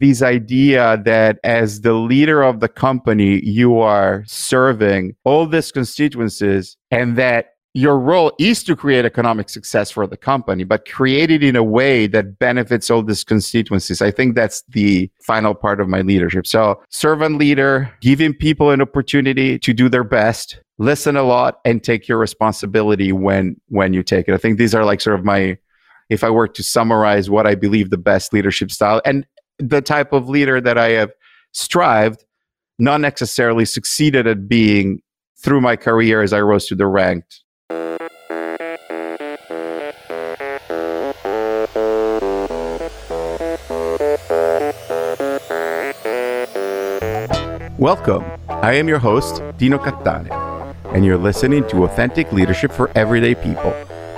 this idea that as the leader of the company, you are serving all these constituencies and that your role is to create economic success for the company, but create it in a way that benefits all these constituencies. I think that's the final part of my leadership. So servant leader, giving people an opportunity to do their best, listen a lot and take your responsibility when, when you take it. I think these are like sort of my, if I were to summarize what I believe the best leadership style and the type of leader that I have strived, not necessarily succeeded at being through my career as I rose to the ranked Welcome. I am your host, Dino Cattaneo, and you're listening to Authentic Leadership for Everyday People,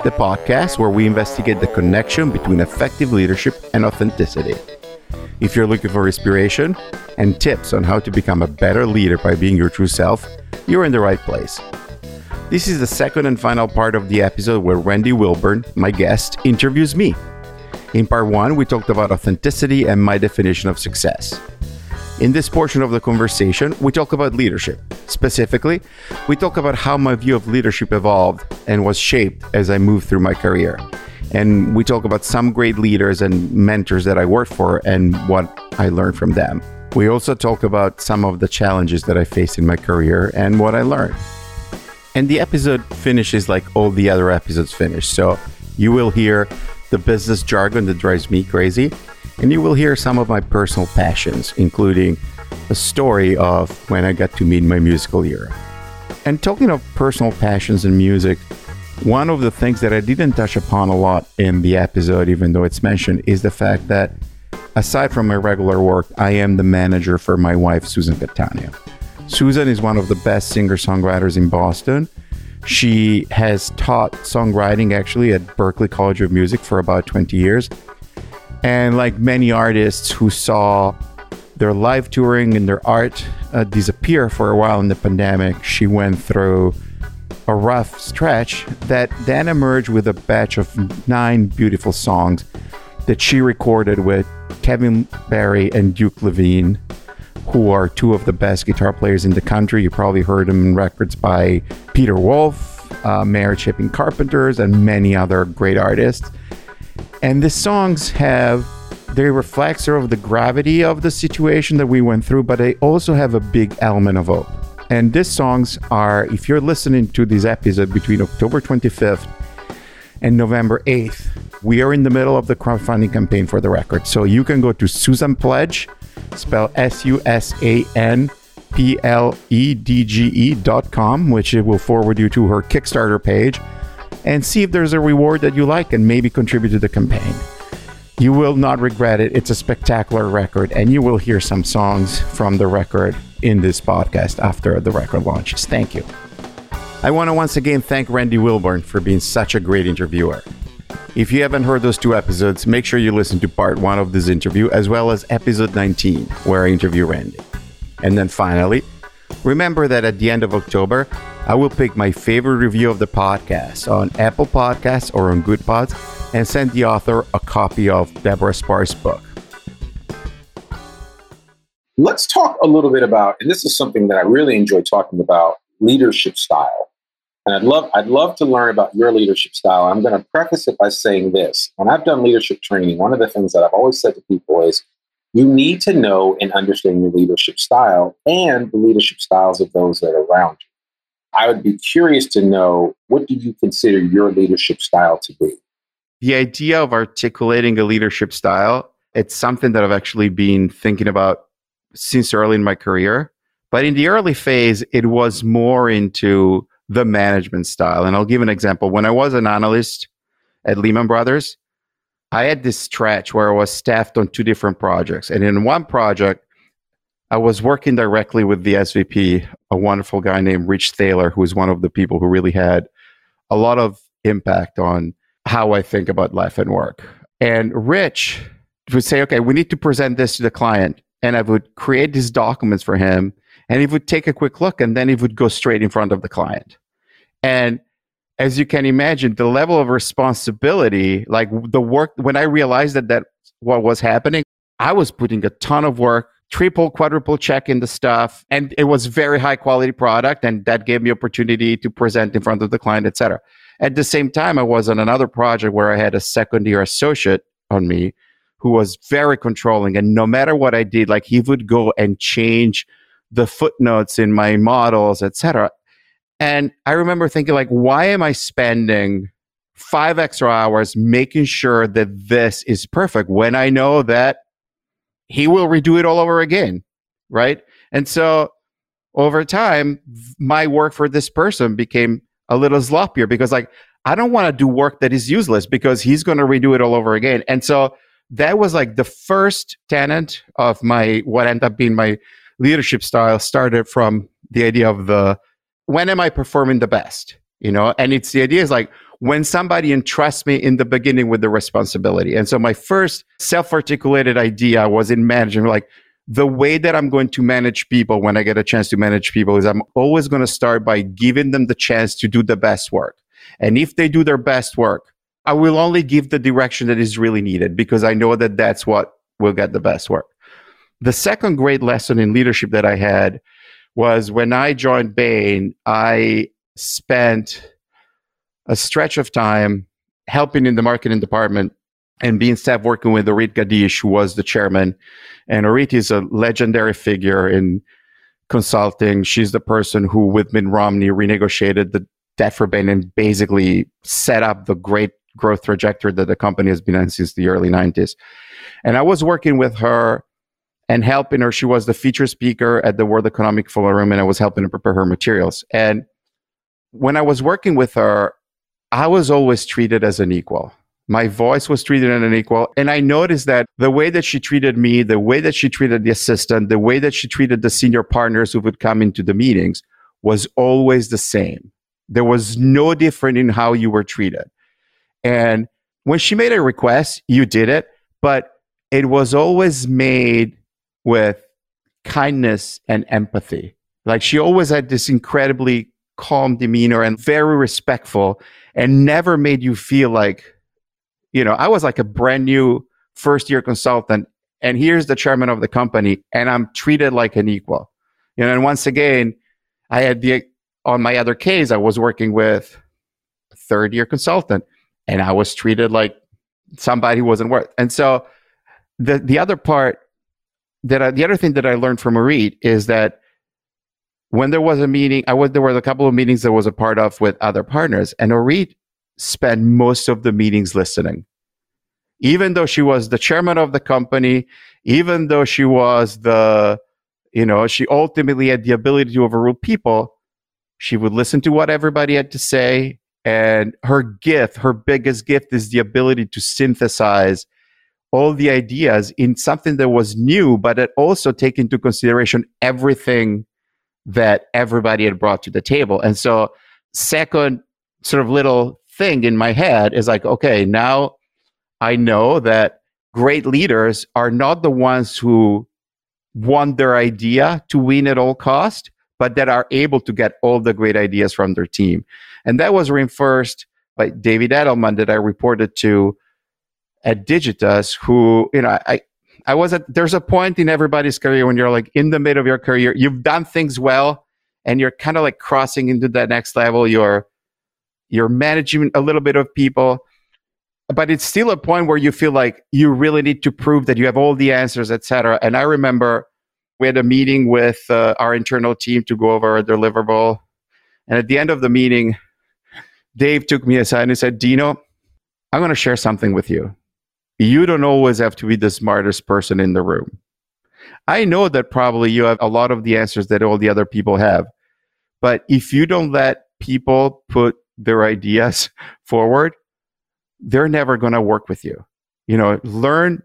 the podcast where we investigate the connection between effective leadership and authenticity. If you're looking for inspiration and tips on how to become a better leader by being your true self, you're in the right place. This is the second and final part of the episode where Randy Wilburn, my guest, interviews me. In part one, we talked about authenticity and my definition of success. In this portion of the conversation, we talk about leadership. Specifically, we talk about how my view of leadership evolved and was shaped as I moved through my career. And we talk about some great leaders and mentors that I worked for and what I learned from them. We also talk about some of the challenges that I faced in my career and what I learned. And the episode finishes like all the other episodes finish. So you will hear the business jargon that drives me crazy and you will hear some of my personal passions, including a story of when I got to meet my musical hero. And talking of personal passions and music, one of the things that I didn't touch upon a lot in the episode, even though it's mentioned, is the fact that aside from my regular work, I am the manager for my wife, Susan Cattaneo. Susan is one of the best singer songwriters in Boston. She has taught songwriting actually at Berklee College of Music for about 20 years and like many artists who saw their live touring and their art uh, disappear for a while in the pandemic, she went through a rough stretch that then emerged with a batch of nine beautiful songs that she recorded with Kevin Barry and Duke Levine, who are two of the best guitar players in the country. You probably heard them in records by Peter Wolf, uh, Mary Chapin Carpenters, and many other great artists. And the songs have they reflect sort of the gravity of the situation that we went through, but they also have a big element of hope. And these songs are, if you're listening to this episode between October 25th and November 8th, we are in the middle of the crowdfunding campaign for the record. So you can go to Susan Pledge, spell S U S A N P L E D G E dot com, which it will forward you to her Kickstarter page and see if there's a reward that you like and maybe contribute to the campaign. You will not regret it. It's a spectacular record, and you will hear some songs from the record in this podcast after the record launches. Thank you. I want to once again thank Randy Wilburn for being such a great interviewer. If you haven't heard those two episodes, make sure you listen to part one of this interview as well as episode 19, where I interview Randy. And then finally, remember that at the end of October, I will pick my favorite review of the podcast on Apple Podcasts or on Goodpods and send the author a copy of Deborah Spar's book. Let's talk a little bit about, and this is something that I really enjoy talking about, leadership style. And I'd love, I'd love to learn about your leadership style. I'm going to preface it by saying this. When I've done leadership training, one of the things that I've always said to people is you need to know and understand your leadership style and the leadership styles of those that are around you. I would be curious to know what do you consider your leadership style to be? The idea of articulating a leadership style, it's something that I've actually been thinking about since early in my career. But in the early phase, it was more into the management style. And I'll give an example. When I was an analyst at Lehman Brothers, I had this stretch where I was staffed on two different projects. And in one project, I was working directly with the SVP, a wonderful guy named Rich Thaler, who is one of the people who really had a lot of impact on how I think about life and work. And Rich would say, okay, we need to present this to the client. And I would create these documents for him. And he would take a quick look and then he would go straight in front of the client. And as you can imagine, the level of responsibility, like the work, when I realized that that what was happening, I was putting a ton of work, triple, quadruple check in the stuff, and it was very high quality product, and that gave me opportunity to present in front of the client, etc. At the same time, I was on another project where I had a second year associate on me who was very controlling, and no matter what I did, like he would go and change the footnotes in my models, etc. And I remember thinking, like, why am I spending five extra hours making sure that this is perfect when I know that he will redo it all over again. Right. And so over time, my work for this person became a little sloppier because, like, I don't want to do work that is useless because he's going to redo it all over again. And so that was like the first tenant of my what ended up being my leadership style started from the idea of the when am I performing the best? You know, and it's the idea is like when somebody entrusts me in the beginning with the responsibility. And so my first self-articulated idea was in management, like the way that I'm going to manage people when I get a chance to manage people is I'm always going to start by giving them the chance to do the best work. And if they do their best work, I will only give the direction that is really needed because I know that that's what will get the best work. The second great lesson in leadership that I had was when I joined Bain, I spent a stretch of time helping in the marketing department and being staff working with Orit Gadish, who was the chairman. And Orit is a legendary figure in consulting. She's the person who, with Mitt Romney, renegotiated the debt for Bain and basically set up the great growth trajectory that the company has been on since the early 90s. And I was working with her and helping her. She was the feature speaker at the World Economic Forum, and I was helping her prepare her materials. And when I was working with her, I was always treated as an equal. My voice was treated as an equal. And I noticed that the way that she treated me, the way that she treated the assistant, the way that she treated the senior partners who would come into the meetings was always the same. There was no different in how you were treated. And when she made a request, you did it, but it was always made with kindness and empathy. Like she always had this incredibly calm demeanor and very respectful and never made you feel like, you know, I was like a brand new first year consultant and here's the chairman of the company and I'm treated like an equal. You know, and once again, I had the, on my other case, I was working with a third year consultant and I was treated like somebody who wasn't worth. And so the, the other part that I, the other thing that I learned from Orit is that when there was a meeting, I was there were a couple of meetings that was a part of with other partners, and Orit spent most of the meetings listening. Even though she was the chairman of the company, even though she was the, you know, she ultimately had the ability to overrule people, she would listen to what everybody had to say. And her gift, her biggest gift is the ability to synthesize all the ideas in something that was new, but it also take into consideration everything that everybody had brought to the table. And so, second sort of little thing in my head is like, okay, now I know that great leaders are not the ones who want their idea to win at all cost, but that are able to get all the great ideas from their team. And that was reinforced by David Edelman that I reported to at Digitas, who, you know, I, I was at, there's a point in everybody's career when you're like in the middle of your career, you've done things well and you're kind of like crossing into that next level. You're, you're managing a little bit of people, but it's still a point where you feel like you really need to prove that you have all the answers, etc. And I remember we had a meeting with uh, our internal team to go over a deliverable. And at the end of the meeting, Dave took me aside and said, Dino, I'm going to share something with you you don't always have to be the smartest person in the room. I know that probably you have a lot of the answers that all the other people have. But if you don't let people put their ideas forward, they're never going to work with you. You know, learn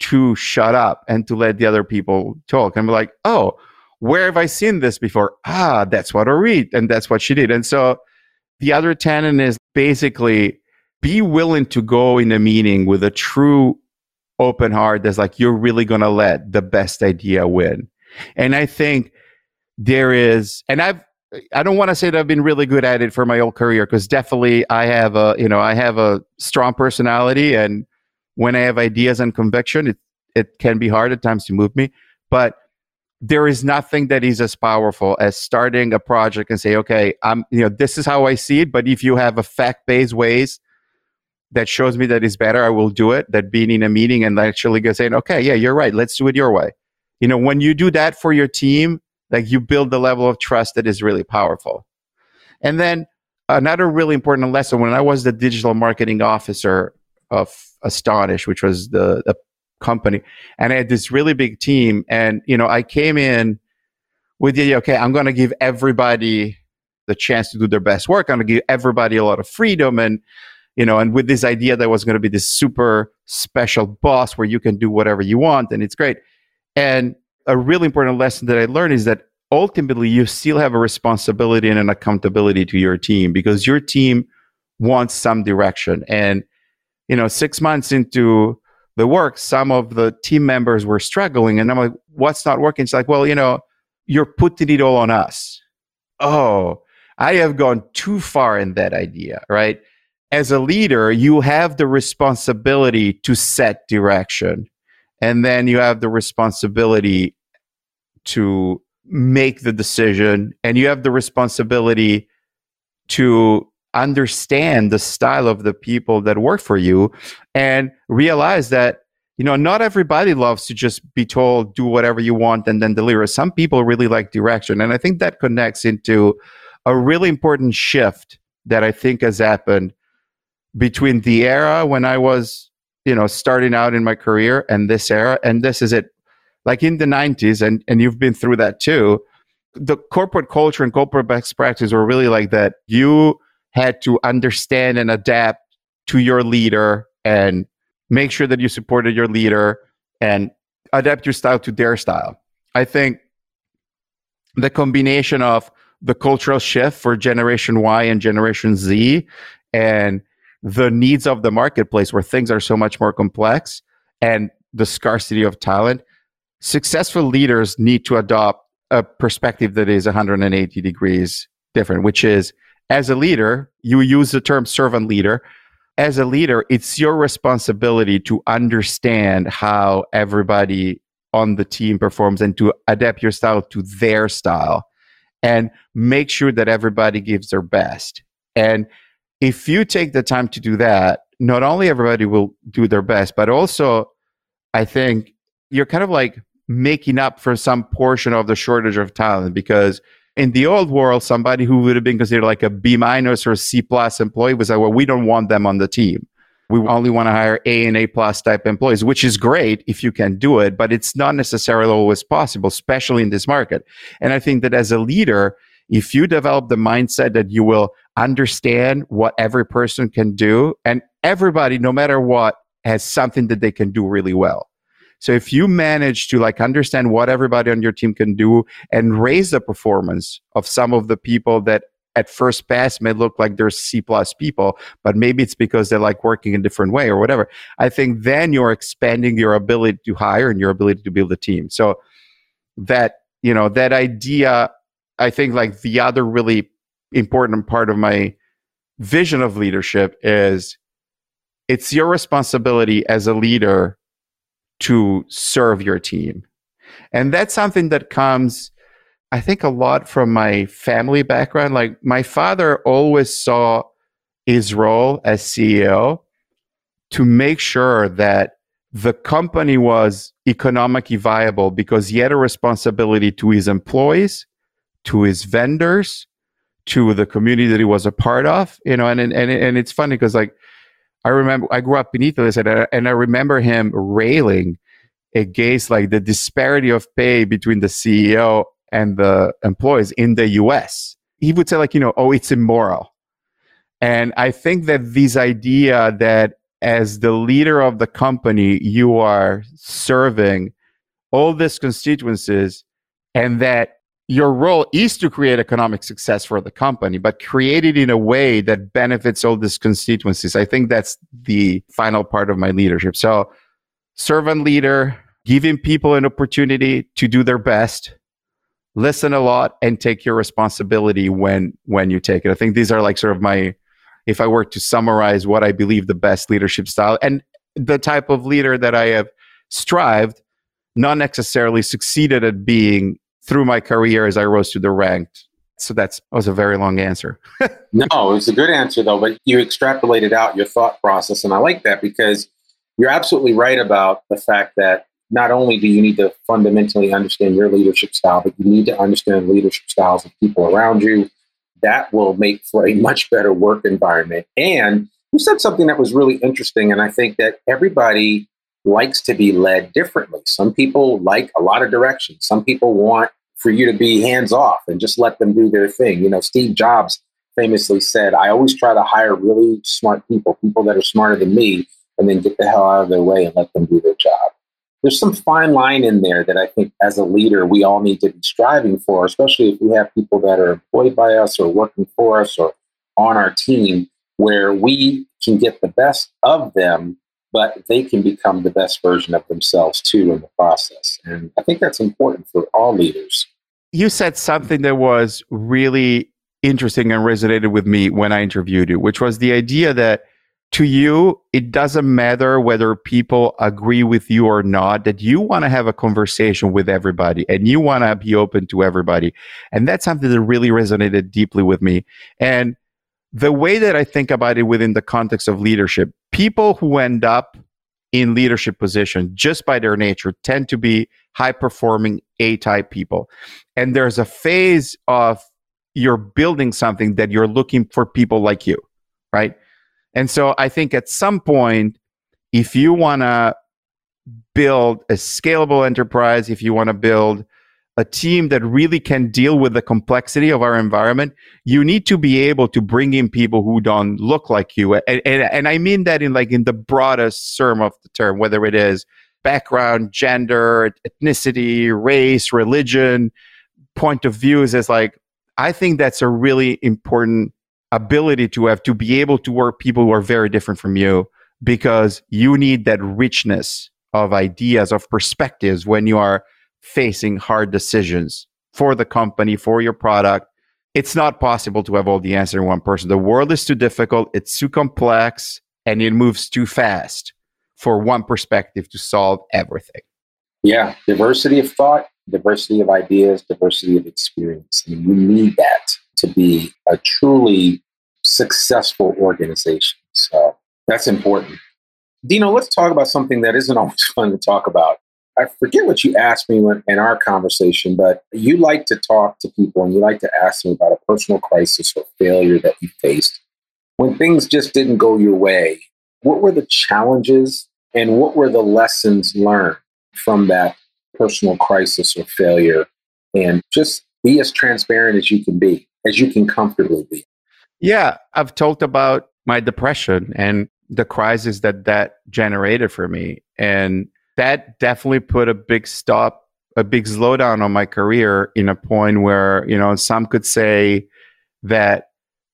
to shut up and to let the other people talk and be like, oh, where have I seen this before? Ah, that's what I read. And that's what she did. And so the other tenet is basically be willing to go in a meeting with a true open heart that's like you're really going to let the best idea win and i think there is and i've i don't want to say that i've been really good at it for my whole career because definitely i have a you know i have a strong personality and when i have ideas and conviction it, it can be hard at times to move me, but there is nothing that is as powerful as starting a project and say, okay, I'm, you know, this is how I see it. But if you have a fact based ways that shows me that it's better, I will do it. That being in a meeting and actually saying, okay, yeah, you're right. Let's do it your way. You know, when you do that for your team, like you build the level of trust that is really powerful. And then another really important lesson when I was the digital marketing officer of Astonish, which was the, the company, and I had this really big team. And you know, I came in with the idea, okay, I'm going to give everybody the chance to do their best work. I'm going to give everybody a lot of freedom, and you know, and with this idea that was going to be this super special boss where you can do whatever you want, and it's great. And a really important lesson that I learned is that ultimately you still have a responsibility and an accountability to your team because your team wants some direction and you know, six months into the work, some of the team members were struggling. And I'm like, what's not working? It's like, well, you know, you're putting it all on us. Oh, I have gone too far in that idea, right? As a leader, you have the responsibility to set direction. And then you have the responsibility to make the decision. And you have the responsibility to understand the style of the people that work for you and realize that you know not everybody loves to just be told do whatever you want and then deliver. Some people really like direction and i think that connects into a really important shift that i think has happened between the era when i was you know starting out in my career and this era and this is it. Like in the 90s and and you've been through that too the corporate culture and corporate best practice were really like that. You had to understand and adapt to your leader and make sure that you supported your leader and adapt your style to their style. I think the combination of the cultural shift for Generation Y and Generation Z and the needs of the marketplace where things are so much more complex and the scarcity of talent, successful leaders need to adopt a perspective that is 180 degrees different, which is as a leader, you use the term servant leader. As a leader, it's your responsibility to understand how everybody on the team performs and to adapt your style to their style and make sure that everybody gives their best. And if you take the time to do that, not only everybody will do their best, but also I think you're kind of like making up for some portion of the shortage of talent because in the old world, somebody who would have been considered like a B minus or C plus employee was like, well, we don't want them on the team. We only want to hire A and A plus type employees, which is great if you can do it, but it's not necessarily always possible, especially in this market. And I think that as a leader, if you develop the mindset that you will understand what every person can do and everybody, no matter what, has something that they can do really well. So if you manage to like understand what everybody on your team can do and raise the performance of some of the people that at first pass may look like they're C plus people, but maybe it's because they're like working a different way or whatever. I think then you're expanding your ability to hire and your ability to build a team. So that, you know, that idea, I think like the other really important part of my vision of leadership is it's your responsibility as a leader to serve your team. And that's something that comes, I think, a lot from my family background. Like my father always saw his role as CEO to make sure that the company was economically viable because he had a responsibility to his employees, to his vendors, to the community that he was a part of. You know, and and and it's funny because like I remember I grew up in Italy, and I remember him railing against like the disparity of pay between the CEO and the employees in the US. He would say like, you know, oh, it's immoral. And I think that this idea that as the leader of the company, you are serving all these constituencies and that your role is to create economic success for the company, but create it in a way that benefits all these constituencies. I think that's the final part of my leadership. So, servant leader, giving people an opportunity to do their best, listen a lot, and take your responsibility when when you take it. I think these are like sort of my, if I were to summarize what I believe the best leadership style and the type of leader that I have strived, not necessarily succeeded at being through my career as I rose through the ranks. So that's that was a very long answer. no, it was a good answer though, but you extrapolated out your thought process. And I like that because you're absolutely right about the fact that not only do you need to fundamentally understand your leadership style, but you need to understand leadership styles of people around you. That will make for a much better work environment. And you said something that was really interesting. And I think that everybody likes to be led differently. Some people like a lot of direction. Some people want for you to be hands off and just let them do their thing. You know, Steve Jobs famously said, I always try to hire really smart people, people that are smarter than me, and then get the hell out of their way and let them do their job. There's some fine line in there that I think as a leader we all need to be striving for, especially if we have people that are employed by us or working for us or on our team, where we can get the best of them but they can become the best version of themselves too in the process. And I think that's important for all leaders. You said something that was really interesting and resonated with me when I interviewed you, which was the idea that to you, it doesn't matter whether people agree with you or not, that you want to have a conversation with everybody and you want to be open to everybody. And that's something that really resonated deeply with me. And the way that I think about it within the context of leadership, people who end up in leadership position just by their nature tend to be high performing A type people. And there's a phase of you're building something that you're looking for people like you, right? And so I think at some point, if you want to build a scalable enterprise, if you want to build a team that really can deal with the complexity of our environment, you need to be able to bring in people who don't look like you. And, and, and I mean that in like in the broadest term of the term, whether it is background, gender, ethnicity, race, religion, point of views as like, I think that's a really important ability to have to be able to work people who are very different from you because you need that richness of ideas, of perspectives when you are facing hard decisions for the company, for your product. It's not possible to have all the answers in one person. The world is too difficult, it's too complex, and it moves too fast for one perspective to solve everything. Yeah, diversity of thought, diversity of ideas, diversity of experience. I mean, you need that to be a truly successful organization. So that's important. Dino, let's talk about something that isn't always fun to talk about I forget what you asked me when, in our conversation, but you like to talk to people and you like to ask them about a personal crisis or failure that you faced. When things just didn't go your way, what were the challenges and what were the lessons learned from that personal crisis or failure? And just be as transparent as you can be, as you can comfortably be. Yeah, I've talked about my depression and the crisis that that generated for me. And that definitely put a big stop, a big slowdown on my career in a point where, you know, some could say that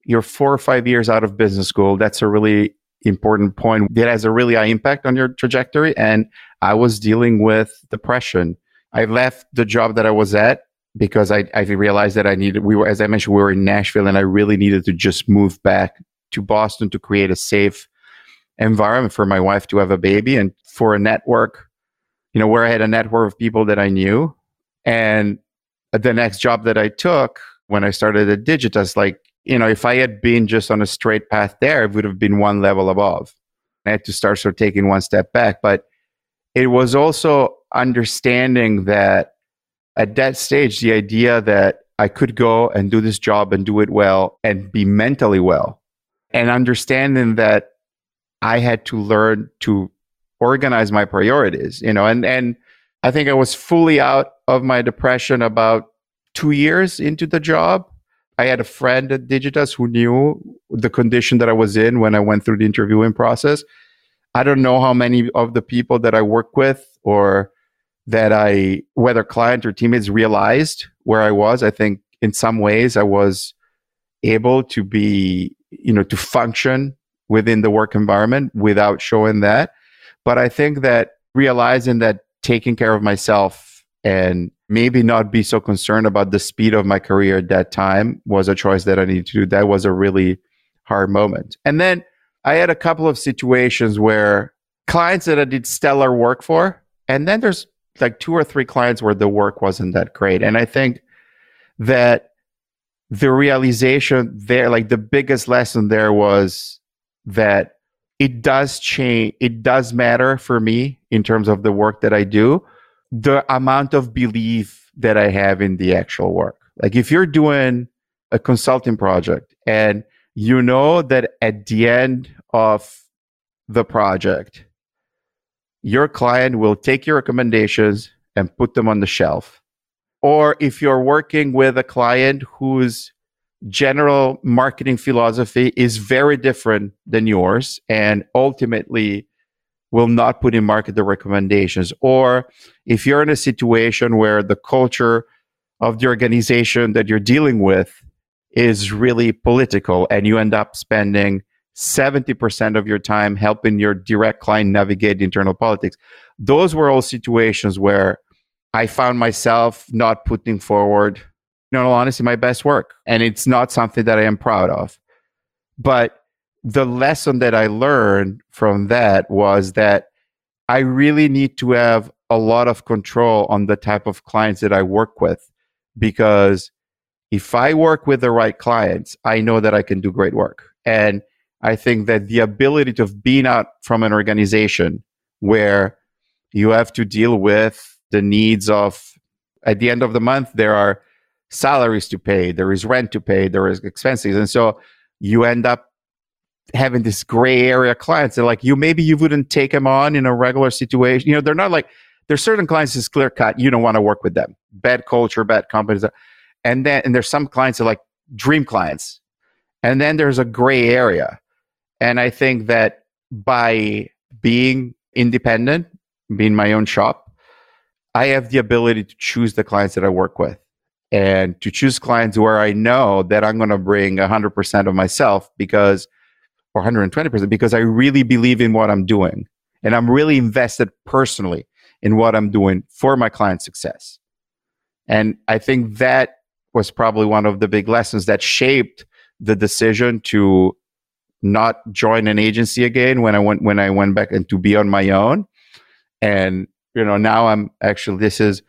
you're four or five years out of business school. That's a really important point that has a really high impact on your trajectory. And I was dealing with depression. I left the job that I was at because I, I realized that I needed, we were, as I mentioned, we were in Nashville and I really needed to just move back to Boston to create a safe environment for my wife to have a baby and for a network you know, where I had a network of people that I knew. And the next job that I took when I started at Digitas, like, you know, if I had been just on a straight path there, it would have been one level above. I had to start sort of taking one step back. But it was also understanding that at that stage, the idea that I could go and do this job and do it well and be mentally well, and understanding that I had to learn to organize my priorities, you know, and, and I think I was fully out of my depression about two years into the job. I had a friend at Digitas who knew the condition that I was in when I went through the interviewing process. I don't know how many of the people that I work with or that I, whether client or teammates, realized where I was. I think in some ways I was able to be, you know, to function within the work environment without showing that. But I think that realizing that taking care of myself and maybe not be so concerned about the speed of my career at that time was a choice that I needed to do. That was a really hard moment. And then I had a couple of situations where clients that I did stellar work for And then there's like two or three clients where the work wasn't that great. And I think that the realization there, like the biggest lesson there was that it does change, it does matter for me in terms of the work that I do, the amount of belief that I have in the actual work. Like if you're doing a consulting project and you know that at the end of the project, your client will take your recommendations and put them on the shelf. Or if you're working with a client whose general marketing philosophy is very different than yours and ultimately will not put in market the recommendations. Or if you're in a situation where the culture of the organization that you're dealing with is really political and you end up spending 70% of your time helping your direct client navigate internal politics. Those were all situations where I found myself not putting forward, in all honesty, my best work. And it's not something that I am proud of. But the lesson that I learned from that was that I really need to have a lot of control on the type of clients that I work with because if I work with the right clients, I know that I can do great work. And I think that the ability to being out from an organization where you have to deal with the needs of at the end of the month there are salaries to pay there is rent to pay there is expenses. And so you end up having this gray area clients. And like you maybe you wouldn't take them on in a regular situation. You know they're not like there's certain clients that's clear cut you don't want to work with them. Bad culture bad companies uh, and then and there's some clients that like dream clients. And then there's a gray area. And I think that by being independent, being my own shop, I have the ability to choose the clients that I work with and to choose clients where I know that I'm going to bring 100% of myself because, or 120% because I really believe in what I'm doing. And I'm really invested personally in what I'm doing for my client success. And I think that was probably one of the big lessons that shaped the decision to not join an agency again when I went when I went back and to be on my own. And you know, now I'm actually this is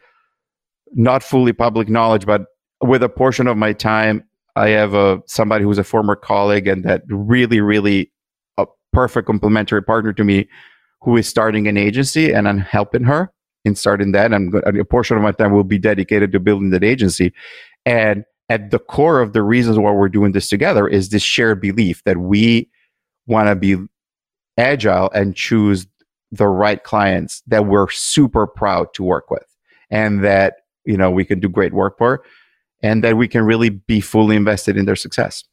not fully public knowledge, but with a portion of my time, I have a somebody who's a former colleague and that really, really a perfect complementary partner to me who is starting an agency and I'm helping her in starting that. And a portion of my time will be dedicated to building that agency. And at the core of the reasons why we're doing this together is this shared belief that we want to be agile and choose the right clients that we're super proud to work with and that you know we can do great work for and that we can really be fully invested in their success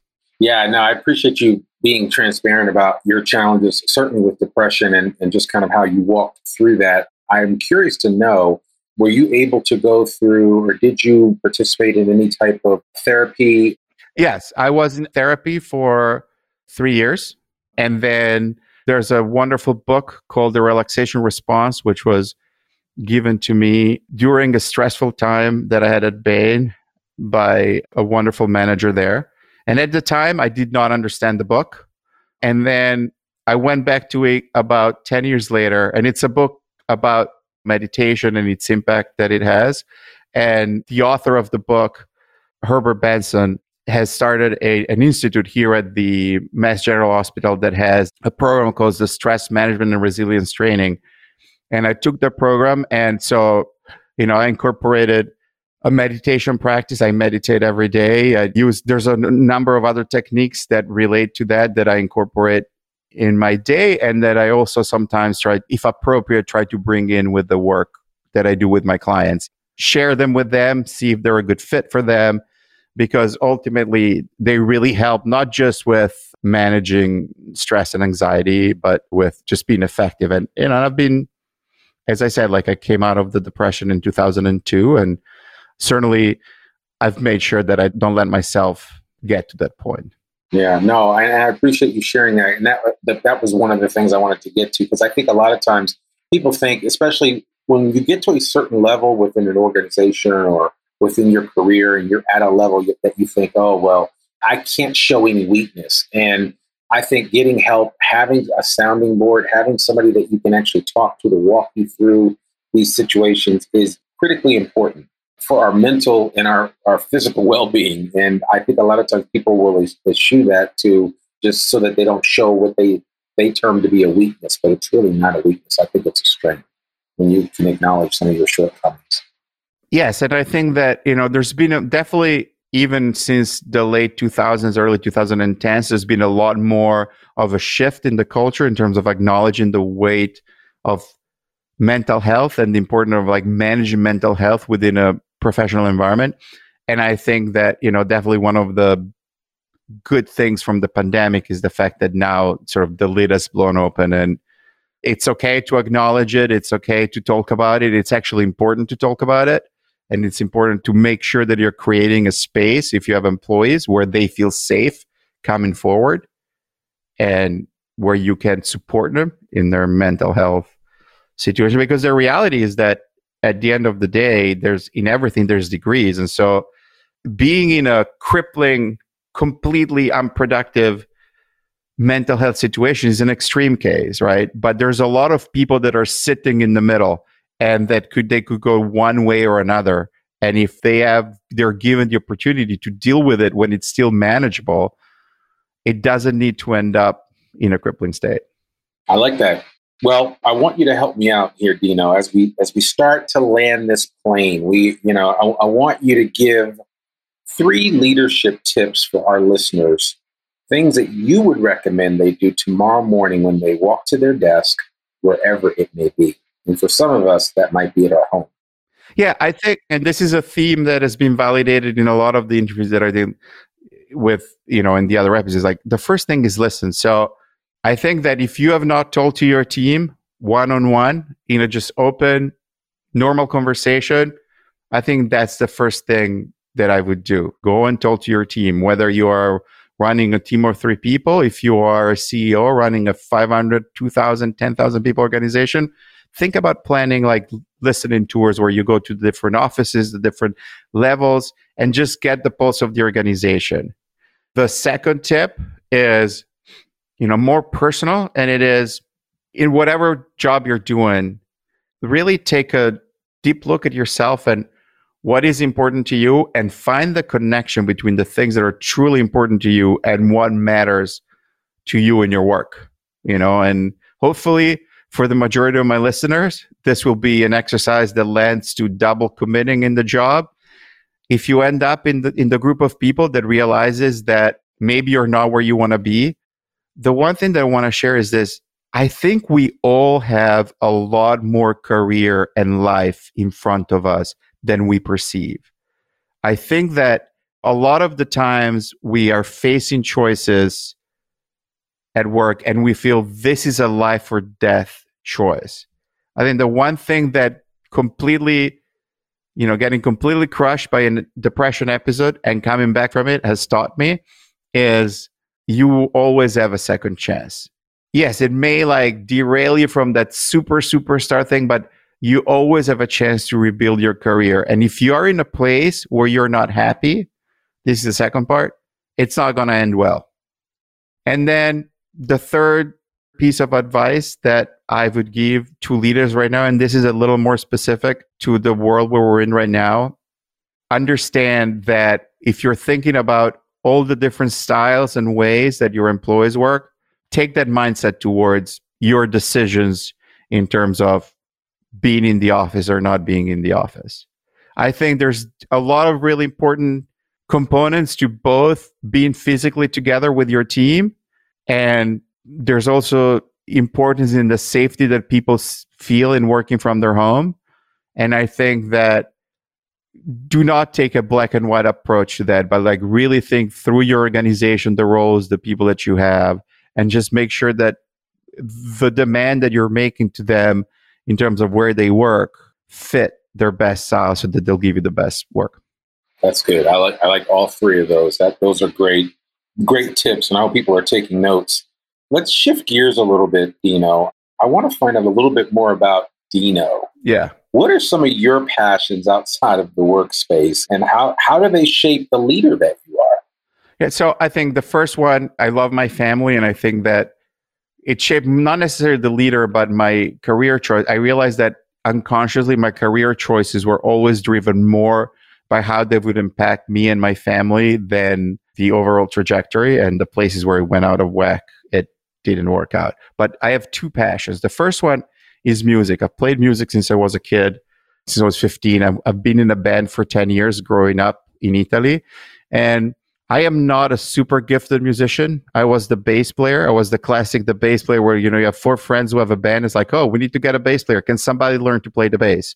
yeah no i appreciate you being transparent about your challenges certainly with depression and, and just kind of how you walked through that i'm curious to know were you able to go through or did you participate in any type of therapy? Yes, I was in therapy for three years. And then there's a wonderful book called The Relaxation Response, which was given to me during a stressful time that I had at Bain by a wonderful manager there. And at the time, I did not understand the book. And then I went back to it about 10 years later, and it's a book about meditation and its impact that it has. And the author of the book, Herbert Benson, has started a, an institute here at the Mass General Hospital that has a program called the Stress Management and Resilience Training. And I took the program, and so, you know, I incorporated a meditation practice. I meditate every day. I use, there's a n- number of other techniques that relate to that that I incorporate in my day and that I also sometimes try, if appropriate, try to bring in with the work that I do with my clients. Share them with them, see if they're a good fit for them, because ultimately they really help not just with managing stress and anxiety, but with just being effective. And, you know, I've been, as I said, like I came out of the depression in 2002, and certainly I've made sure that I don't let myself get to that point. Yeah, no, I, I appreciate you sharing that. And that, that that was one of the things I wanted to get to because I think a lot of times people think, especially when you get to a certain level within an organization or within your career, and you're at a level that you think, oh well, I can't show any weakness. And I think getting help, having a sounding board, having somebody that you can actually talk to to walk you through these situations is critically important for our mental and our, our physical well-being. And i think a lot of times people will eschew that to just so that they don't show what they they term to be a weakness but it's really not a weakness. I think it's a strength when you can acknowledge some of your shortcomings. Yes and i think that you know there's been a, definitely even since the late 2000s early 2010s there's been a lot more of a shift in the culture in terms of acknowledging the weight of mental health and the importance of like managing mental health within a professional environment. And I think that, you know, definitely one of the good things from the pandemic is the fact that now sort of the lid has blown open and it's okay to acknowledge it. It's okay to talk about it. It's actually important to talk about it. And it's important to make sure that you're creating a space if you have employees where they feel safe coming forward and where you can support them in their mental health situation. Because the reality is that at the end of the day there's in everything there's degrees. And so being in a crippling completely unproductive mental health situation is an extreme case right? But there's a lot of people that are sitting in the middle and that could they could go one way or another and if they have they're given the opportunity to deal with it when it's still manageable it doesn't need to end up in a crippling state i like that well, I want you to help me out here, Dino, as we as we start to land this plane. We, you know, I, I want you to give three leadership tips for our listeners, things that you would recommend they do tomorrow morning when they walk to their desk, wherever it may be. And for some of us, that might be at our home. Yeah, I think, and this is a theme that has been validated in a lot of the interviews that I did with, you know, in the other episodes. Like the first thing is listen. So I think that if you have not told to your team one on one you know, just open, normal conversation, I think that's the first thing that I would do. Go and talk to your team, whether you are running a team of three people, if you are a CEO running a 500, 2,000, 10,000 people organization, think about planning like listening tours where you go to the different offices, the different levels, and just get the pulse of the organization. The second tip is you know, more personal. And it is in whatever job you're doing, really take a deep look at yourself and what is important to you and find the connection between the things that are truly important to you and what matters to you in your work, you know, and hopefully for the majority of my listeners, this will be an exercise that lends to double committing in the job. If you end up in the in the group of people that realizes that maybe you're not where you want to be, the one thing that I want to share is this I think we all have a lot more career and life in front of us than we perceive. I think that a lot of the times we are facing choices at work and we feel this is a life or death choice. I think the one thing that completely, you know, getting completely crushed by a depression episode and coming back from it has taught me is you always have a second chance. Yes, it may like derail you from that super superstar thing, but you always have a chance to rebuild your career. And if you are in a place where you're not happy, this is the second part, it's not going to end well. And then the third piece of advice that I would give to leaders right now, and this is a little more specific to the world where we're in right now, understand that if you're thinking about all the different styles and ways that your employees work, take that mindset towards your decisions in terms of being in the office or not being in the office. I think there's a lot of really important components to both being physically together with your team and there's also importance in the safety that people feel in working from their home and i think that do not take a black and white approach to that, but like really think through your organization, the roles, the people that you have, and just make sure that the demand that you're making to them in terms of where they work fit their best style so that they'll give you the best work. That's good. I like I like all three of those. That those are great great tips and I hope people are taking notes. Let's shift gears a little bit, Dino. I want to find out a little bit more about Dino. Yeah. What are some of your passions outside of the workspace and how, how do they shape the leader that you are? Yeah, so I think the first one, I love my family, and I think that it shaped not necessarily the leader, but my career choice. I realized that unconsciously my career choices were always driven more by how they would impact me and my family than the overall trajectory and the places where it went out of whack didn't work out but i have two passions the first one is music i've played music since i was a kid since i was 15 i've, I've been in a band for 10 years growing up in italy and I am not a super gifted musician. I was the bass player. I was the classic, the bass player where, you know, you have four friends who have a band. It's like, oh, we need to get a bass player. Can somebody learn to play the bass?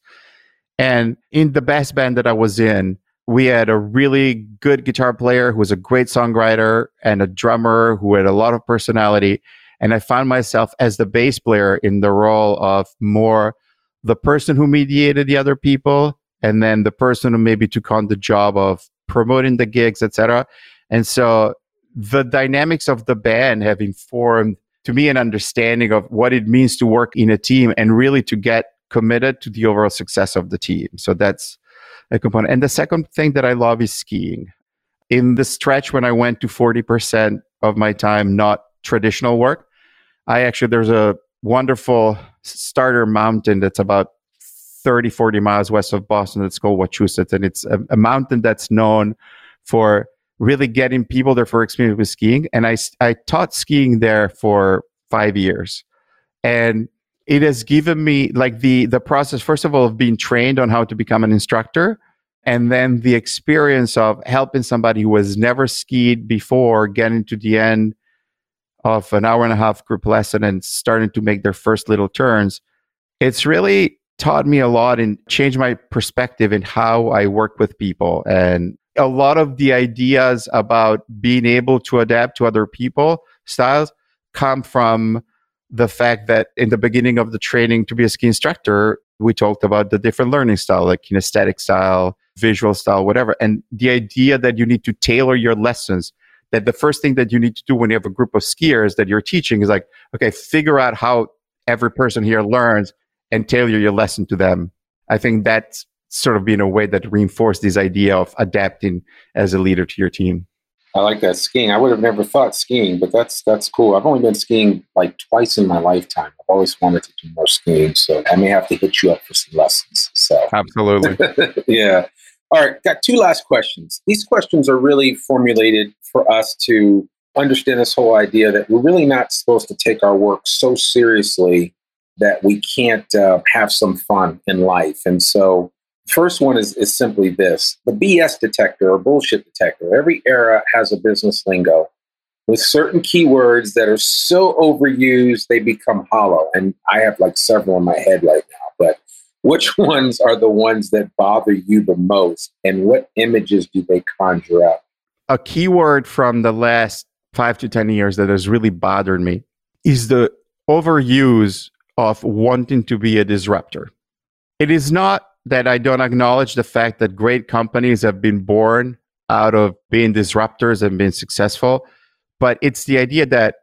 And in the bass band that I was in, we had a really good guitar player who was a great songwriter and a drummer who had a lot of personality. And I found myself as the bass player in the role of more the person who mediated the other people and then the person who maybe took on the job of promoting the gigs, etc. And so the dynamics of the band have informed to me an understanding of what it means to work in a team and really to get committed to the overall success of the team. So that's a component. And the second thing that I love is skiing. In the stretch when I went to 40% of my time not traditional work, I actually there's a wonderful starter mountain that's about 30, 40 miles west of Boston. It's called Wachusett. And it's a, a mountain that's known for really getting people there for experience with skiing. And I, I taught skiing there for five years. And it has given me like the the process first of all of being trained on how to become an instructor and then the experience of helping somebody who has never skied before getting to the end of an hour and a half group lesson and starting to make their first little turns it's really taught me a lot and changed my perspective in how I work with people. And a lot of the ideas about being able to adapt to other people styles come from the fact that in the beginning of the training to be a ski instructor, we talked about the different learning style, like kinesthetic style, visual style, whatever. And the idea that you need to tailor your lessons, that the first thing that you need to do when you have a group of skiers that you're teaching is like, okay, figure out how every person here learns and tailor your lesson to them. I think that's sort of been a way that reinforced this idea of adapting as a leader to your team. I like that skiing. I would have never thought skiing, but that's that's cool. I've only been skiing like twice in my lifetime. I've always wanted to do more skiing, so I may have to hit you up for some lessons. So absolutely, yeah. All right, got two last questions. These questions are really formulated for us to understand this whole idea that we're really not supposed to take our work so seriously that we can't uh, have some fun in life. And so, first one is, is simply this the BS detector or bullshit detector. Every era has a business lingo with certain keywords that are so overused they become hollow. And I have like several in my head right now, which ones are the ones that bother you the most and what images do they conjure up? A keyword from the last five to 10 years that has really bothered me is the overuse of wanting to be a disruptor. It is not that I don't acknowledge the fact that great companies have been born out of being disruptors and being successful, but it's the idea that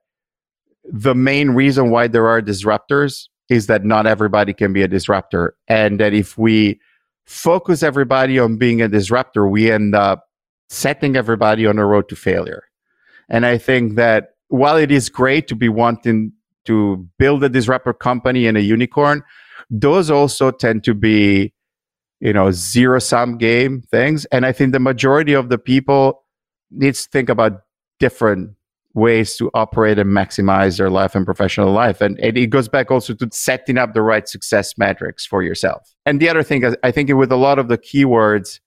the main reason why there are disruptors is that not everybody can be a disruptor. And that if we focus everybody on being a disruptor, we end up setting everybody on a road to failure. And I think that while it is great to be wanting to build a disruptor company and a unicorn, those also tend to be, you know, zero sum game things. And I think the majority of the people needs to think about different ways to operate and maximize their life and professional life. And, and it goes back also to setting up the right success metrics for yourself. And the other thing, I think with a lot of the keywords,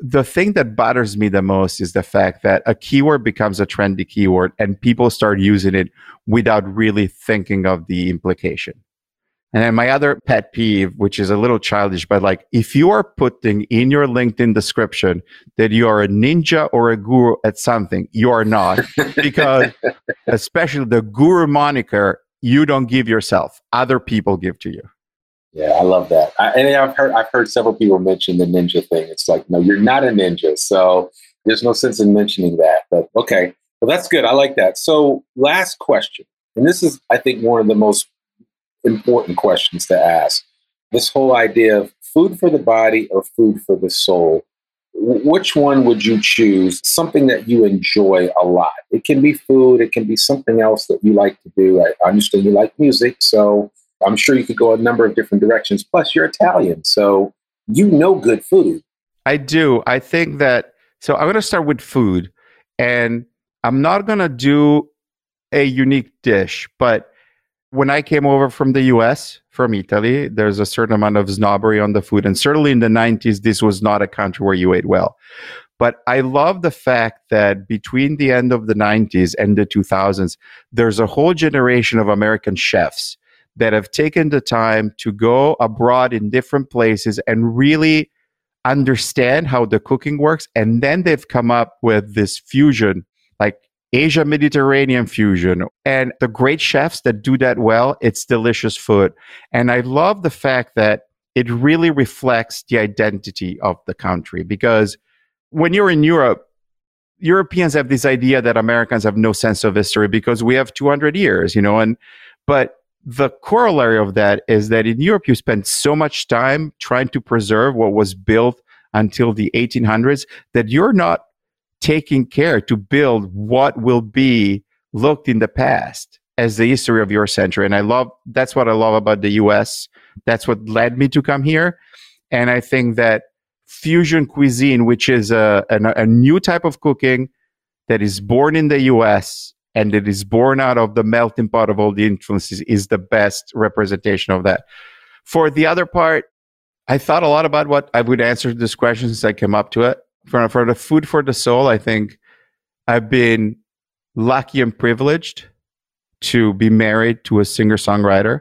the thing that bothers me the most is the fact that a keyword becomes a trendy keyword and people start using it without really thinking of the implication. And then my other pet peeve, which is a little childish, but like if you are putting in your LinkedIn description that you are a ninja or a guru at something, you are not. Because especially the guru moniker, you don't give yourself, other people give to you. Yeah, I love that. I, and I've heard I've heard several people mention the ninja thing. It's like, no, you're not a ninja, so there's no sense in mentioning that. But okay, well, that's good. I like that. So, last question, and this is, I think, one of the most important questions to ask. This whole idea of food for the body or food for the soul. Which one would you choose? Something that you enjoy a lot. It can be food. It can be something else that you like to do. I understand you like music, so I'm sure you could go a number of different directions. Plus, you're Italian, so you know good food. I do. I think that so I'm going to start with food, and I'm not going to do a unique dish, but when I came over from the US, from Italy, there's a certain amount of snobbery on the food. And certainly in the 90s, this was not a country where you ate well. But I love the fact that between the end of the 90s and the 2000s, there's a whole generation of American chefs that have taken the time to go abroad in different places and really understand how the cooking works. And then they've come up with this fusion, like Asia Mediterranean fusion. And the great chefs that do that well, it's delicious food. And I love the fact that it really reflects the identity of the country because when you're in Europe, Europeans have this idea that Americans have no sense of history because we have 200 years, you know, and but the corollary of that is that in Europe you spend so much time trying to preserve what was built until the 1800s that you're not taking care to build what will be looked in the past as the history of your century. And I love that's what I love about the US. That's what led me to come here. And I think that fusion cuisine, which is a, a, a new type of cooking that is born in the US and it is born out of the melting pot of all the influences, is the best representation of that. For the other part, I thought a lot about what I would answer to this question since I came up to it for, for the food for the soul, I think I've been lucky and privileged to be married to a singer songwriter.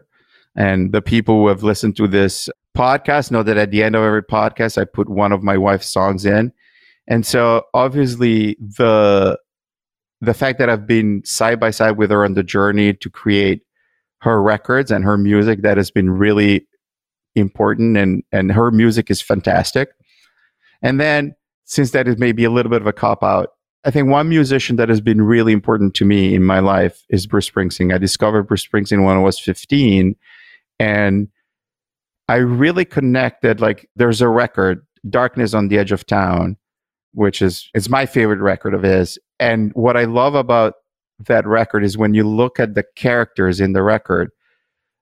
And the people who have listened to this podcast know that at the end of every podcast, I put one of my wife's songs in. And so obviously the the fact that I've been side by side with her on the journey to create her records and her music that has been really important and and her music is fantastic. And then since that is maybe a little bit of a cop out, I think one musician that has been really important to me in my life is Bruce Springsteen. I discovered Bruce Springsteen when I was 15 and I really connected like there's a record Darkness on the Edge of Town which is it's my favorite record of his. And what I love about that record is when you look at the characters in the record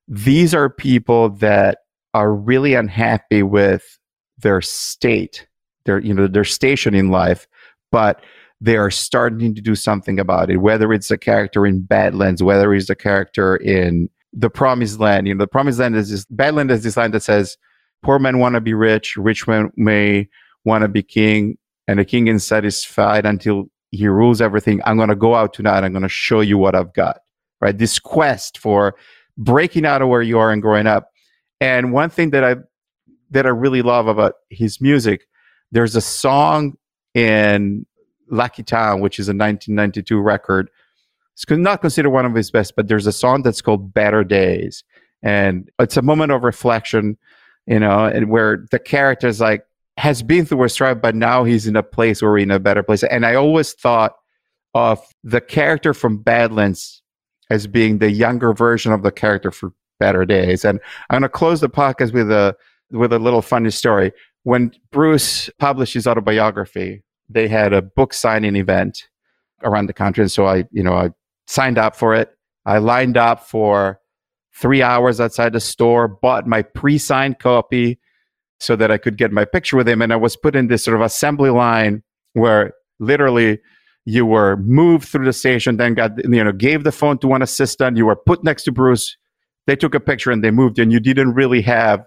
these are people that are really unhappy with their state their you know their station in life, but they are starting to do something about it. Whether it's a character in Badlands, whether it's a character in the Promised Land. You know, the Promised Land is this Badland is this line that says, "Poor men want to be rich, rich men may want to be king, and the king is satisfied until he rules everything. I'm going to go out tonight. I'm going to show you what I've got." Right? This quest for breaking out of where you are and growing up. And one thing that I that I really love about his music there's a song in Lucky Town, which is a 1992 record. It's not considered one of his best, but there's a song that's called Better Days. And it's a moment of reflection, you know, and where the character is like, has been through a strife, but now he's in a place where he's in a better place. And I always thought of the character from Badlands as being the younger version of the character for Better Days. And I'm going to close the podcast with a with a little funny story when Bruce published his autobiography, they had a book signing event around the country. And so I, you know, I signed up for it. I lined up for three hours outside the store, bought my pre signed copy so that I could get my picture with him. And I was put in this sort of assembly line where literally you were moved through the station, then got, you know, gave the phone to one assistant. You were put next to Bruce. They took a picture and they moved, and you didn't really have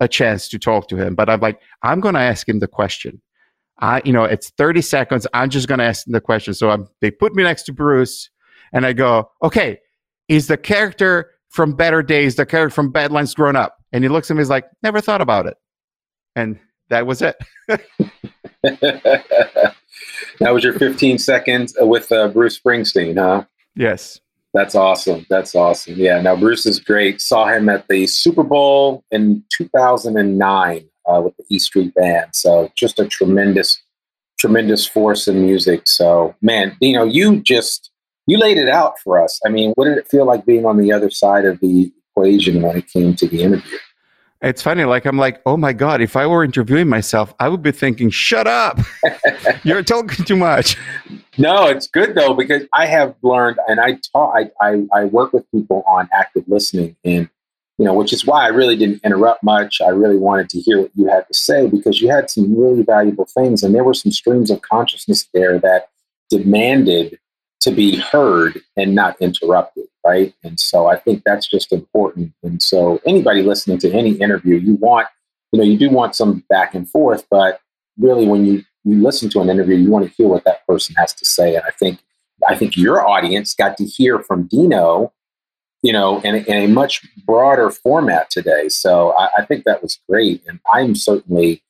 a chance to talk to him. But I'm like, I'm going to ask him the question. I, you know, it's 30 seconds. I'm just going to ask him the question. So I'm, they put me next to Bruce and I go, okay, is the character from Better Days, the character from Badlands grown up? And he looks at me, he's like, never thought about it. And that was it. that was your 15 seconds with uh, Bruce Springsteen, huh? Yes. That's awesome. That's awesome. Yeah. Now Bruce is great. Saw him at the Super Bowl in 2009 uh, with the E Street Band. So just a tremendous, tremendous force in music. So man, you know, you just you laid it out for us. I mean, what did it feel like being on the other side of the equation when it came to the interview? It's funny, like I'm like, oh my god, if I were interviewing myself, I would be thinking, "Shut up, you're talking too much." No, it's good though because I have learned, and I talk, I, I, I work with people on active listening, and you know, which is why I really didn't interrupt much. I really wanted to hear what you had to say because you had some really valuable things, and there were some streams of consciousness there that demanded to be heard and not interrupted, right? And so I think that's just important. And so anybody listening to any interview, you want, you know, you do want some back and forth, but really when you you listen to an interview, you want to hear what that person has to say. And I think I think your audience got to hear from Dino you know, in, in a much broader format today. So I, I think that was great. And I'm certainly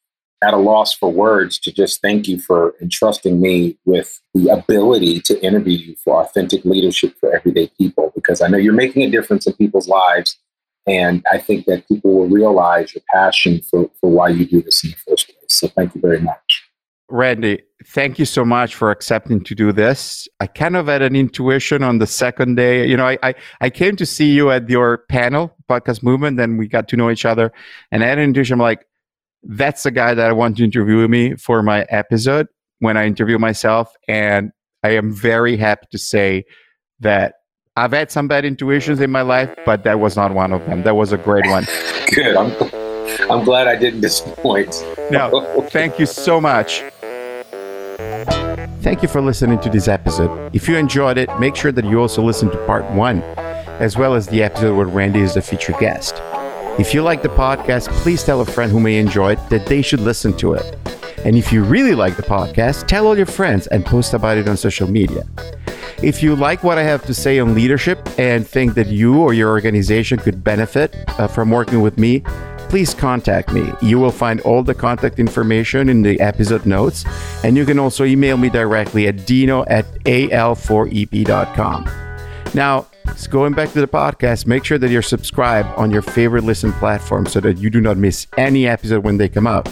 at a loss for words to just thank you for entrusting me with the ability to interview you for authentic leadership for everyday people because I know you're making a difference in people's lives. And I think that people will realize your passion for, for why you do this in the first place. So thank you very much. Randy, thank you so much for accepting to do this. I kind of had an intuition on the second day. You know, I, I, I came to see you at your panel, Podcast Movement, and we got to know each other. And I had an intuition, I'm like, that's the guy that I want to interview me for my episode when I interview myself. And I am very happy to say that I've had some bad intuitions in my life, but that was not one of them. That was a great one. Good. I'm, I'm glad I didn't disappoint. no, thank you so much. Thank you for listening to this episode. If you enjoyed it, make sure that you also listen to part one, as well as the episode where Randy is the featured guest. If you like the podcast, please tell a friend who may enjoy it that they should listen to it. And if you really like the podcast, tell all your friends and post about it on social media. If you like what I have to say on leadership and think that you or your organization could benefit uh, from working with me, please contact me. You will find all the contact information in the episode notes, and you can also email me directly at dino at al4ep.com. Now, going back to the podcast, make sure that you're subscribed on your favorite listen platform so that you do not miss any episode when they come out.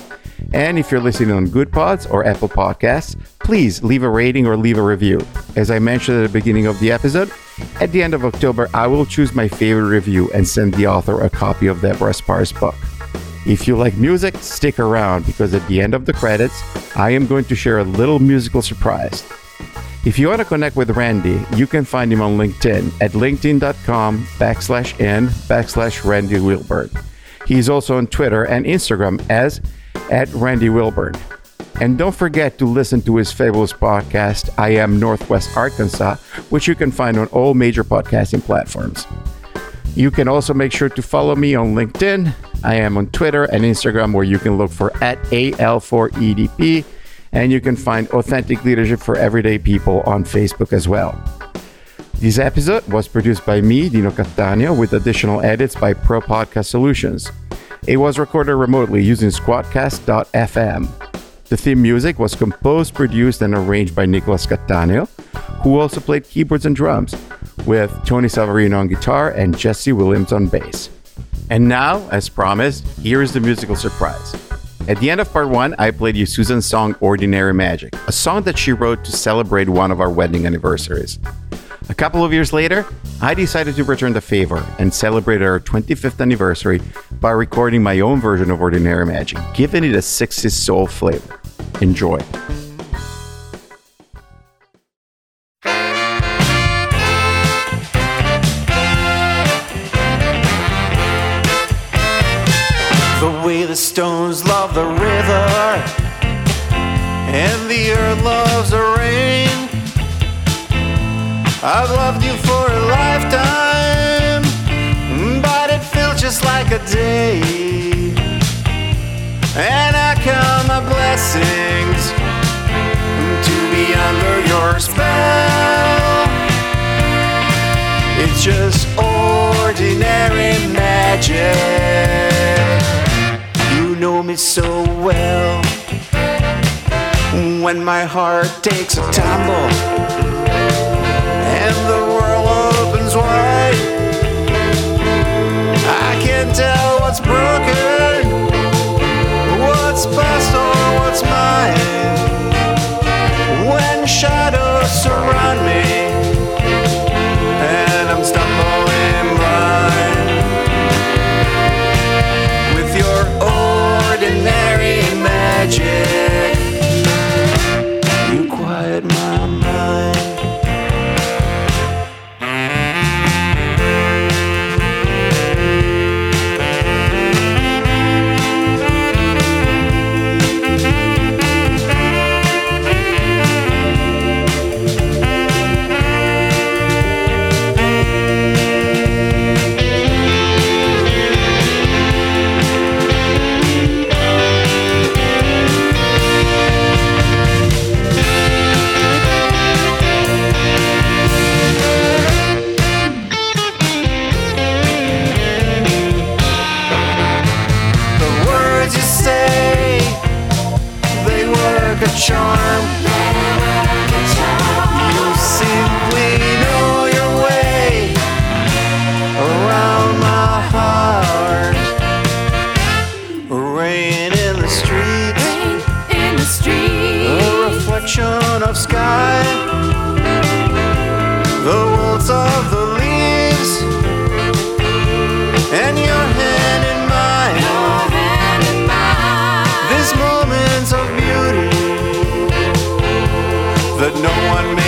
And if you're listening on Goodpods or Apple Podcasts, please leave a rating or leave a review. As I mentioned at the beginning of the episode, at the end of October, I will choose my favorite review and send the author a copy of Deborah Spar's book. If you like music, stick around because at the end of the credits, I am going to share a little musical surprise. If you want to connect with Randy, you can find him on LinkedIn at linkedin.com backslash n backslash Randy Wilburn. He's also on Twitter and Instagram as at Randy Wilburn. And don't forget to listen to his fabulous podcast, I Am Northwest Arkansas, which you can find on all major podcasting platforms. You can also make sure to follow me on LinkedIn. I am on Twitter and Instagram, where you can look for at AL4EDP, and you can find Authentic Leadership for Everyday People on Facebook as well. This episode was produced by me, Dino Cattaneo, with additional edits by Pro Podcast Solutions. It was recorded remotely using Squadcast.fm. The theme music was composed, produced, and arranged by Nicolas Cattaneo, who also played keyboards and drums, with Tony Savarino on guitar and Jesse Williams on bass. And now, as promised, here is the musical surprise. At the end of part one, I played you Susan's song Ordinary Magic, a song that she wrote to celebrate one of our wedding anniversaries. A couple of years later, I decided to return the favor and celebrate our 25th anniversary by recording my own version of Ordinary Magic, giving it a 60s soul flavor. Enjoy. I've loved you for a lifetime, but it feels just like a day. And I count my blessings to be under your spell. It's just ordinary magic. You know me so well. When my heart takes a tumble tell what's broken, what's past or what's mine. That no one may see.